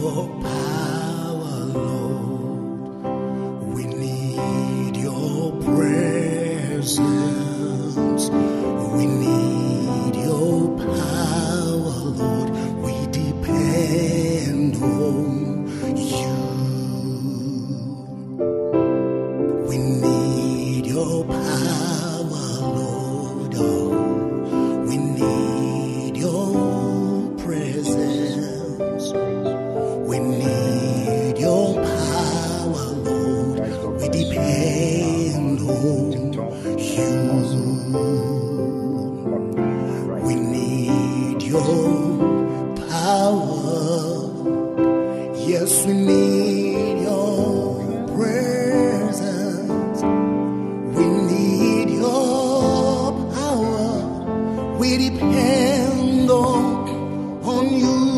hope. Your power, Lord. Oh, we need your presence. We need your power, Lord. We depend on you. We need your power. Yes, we need we depend on, on you.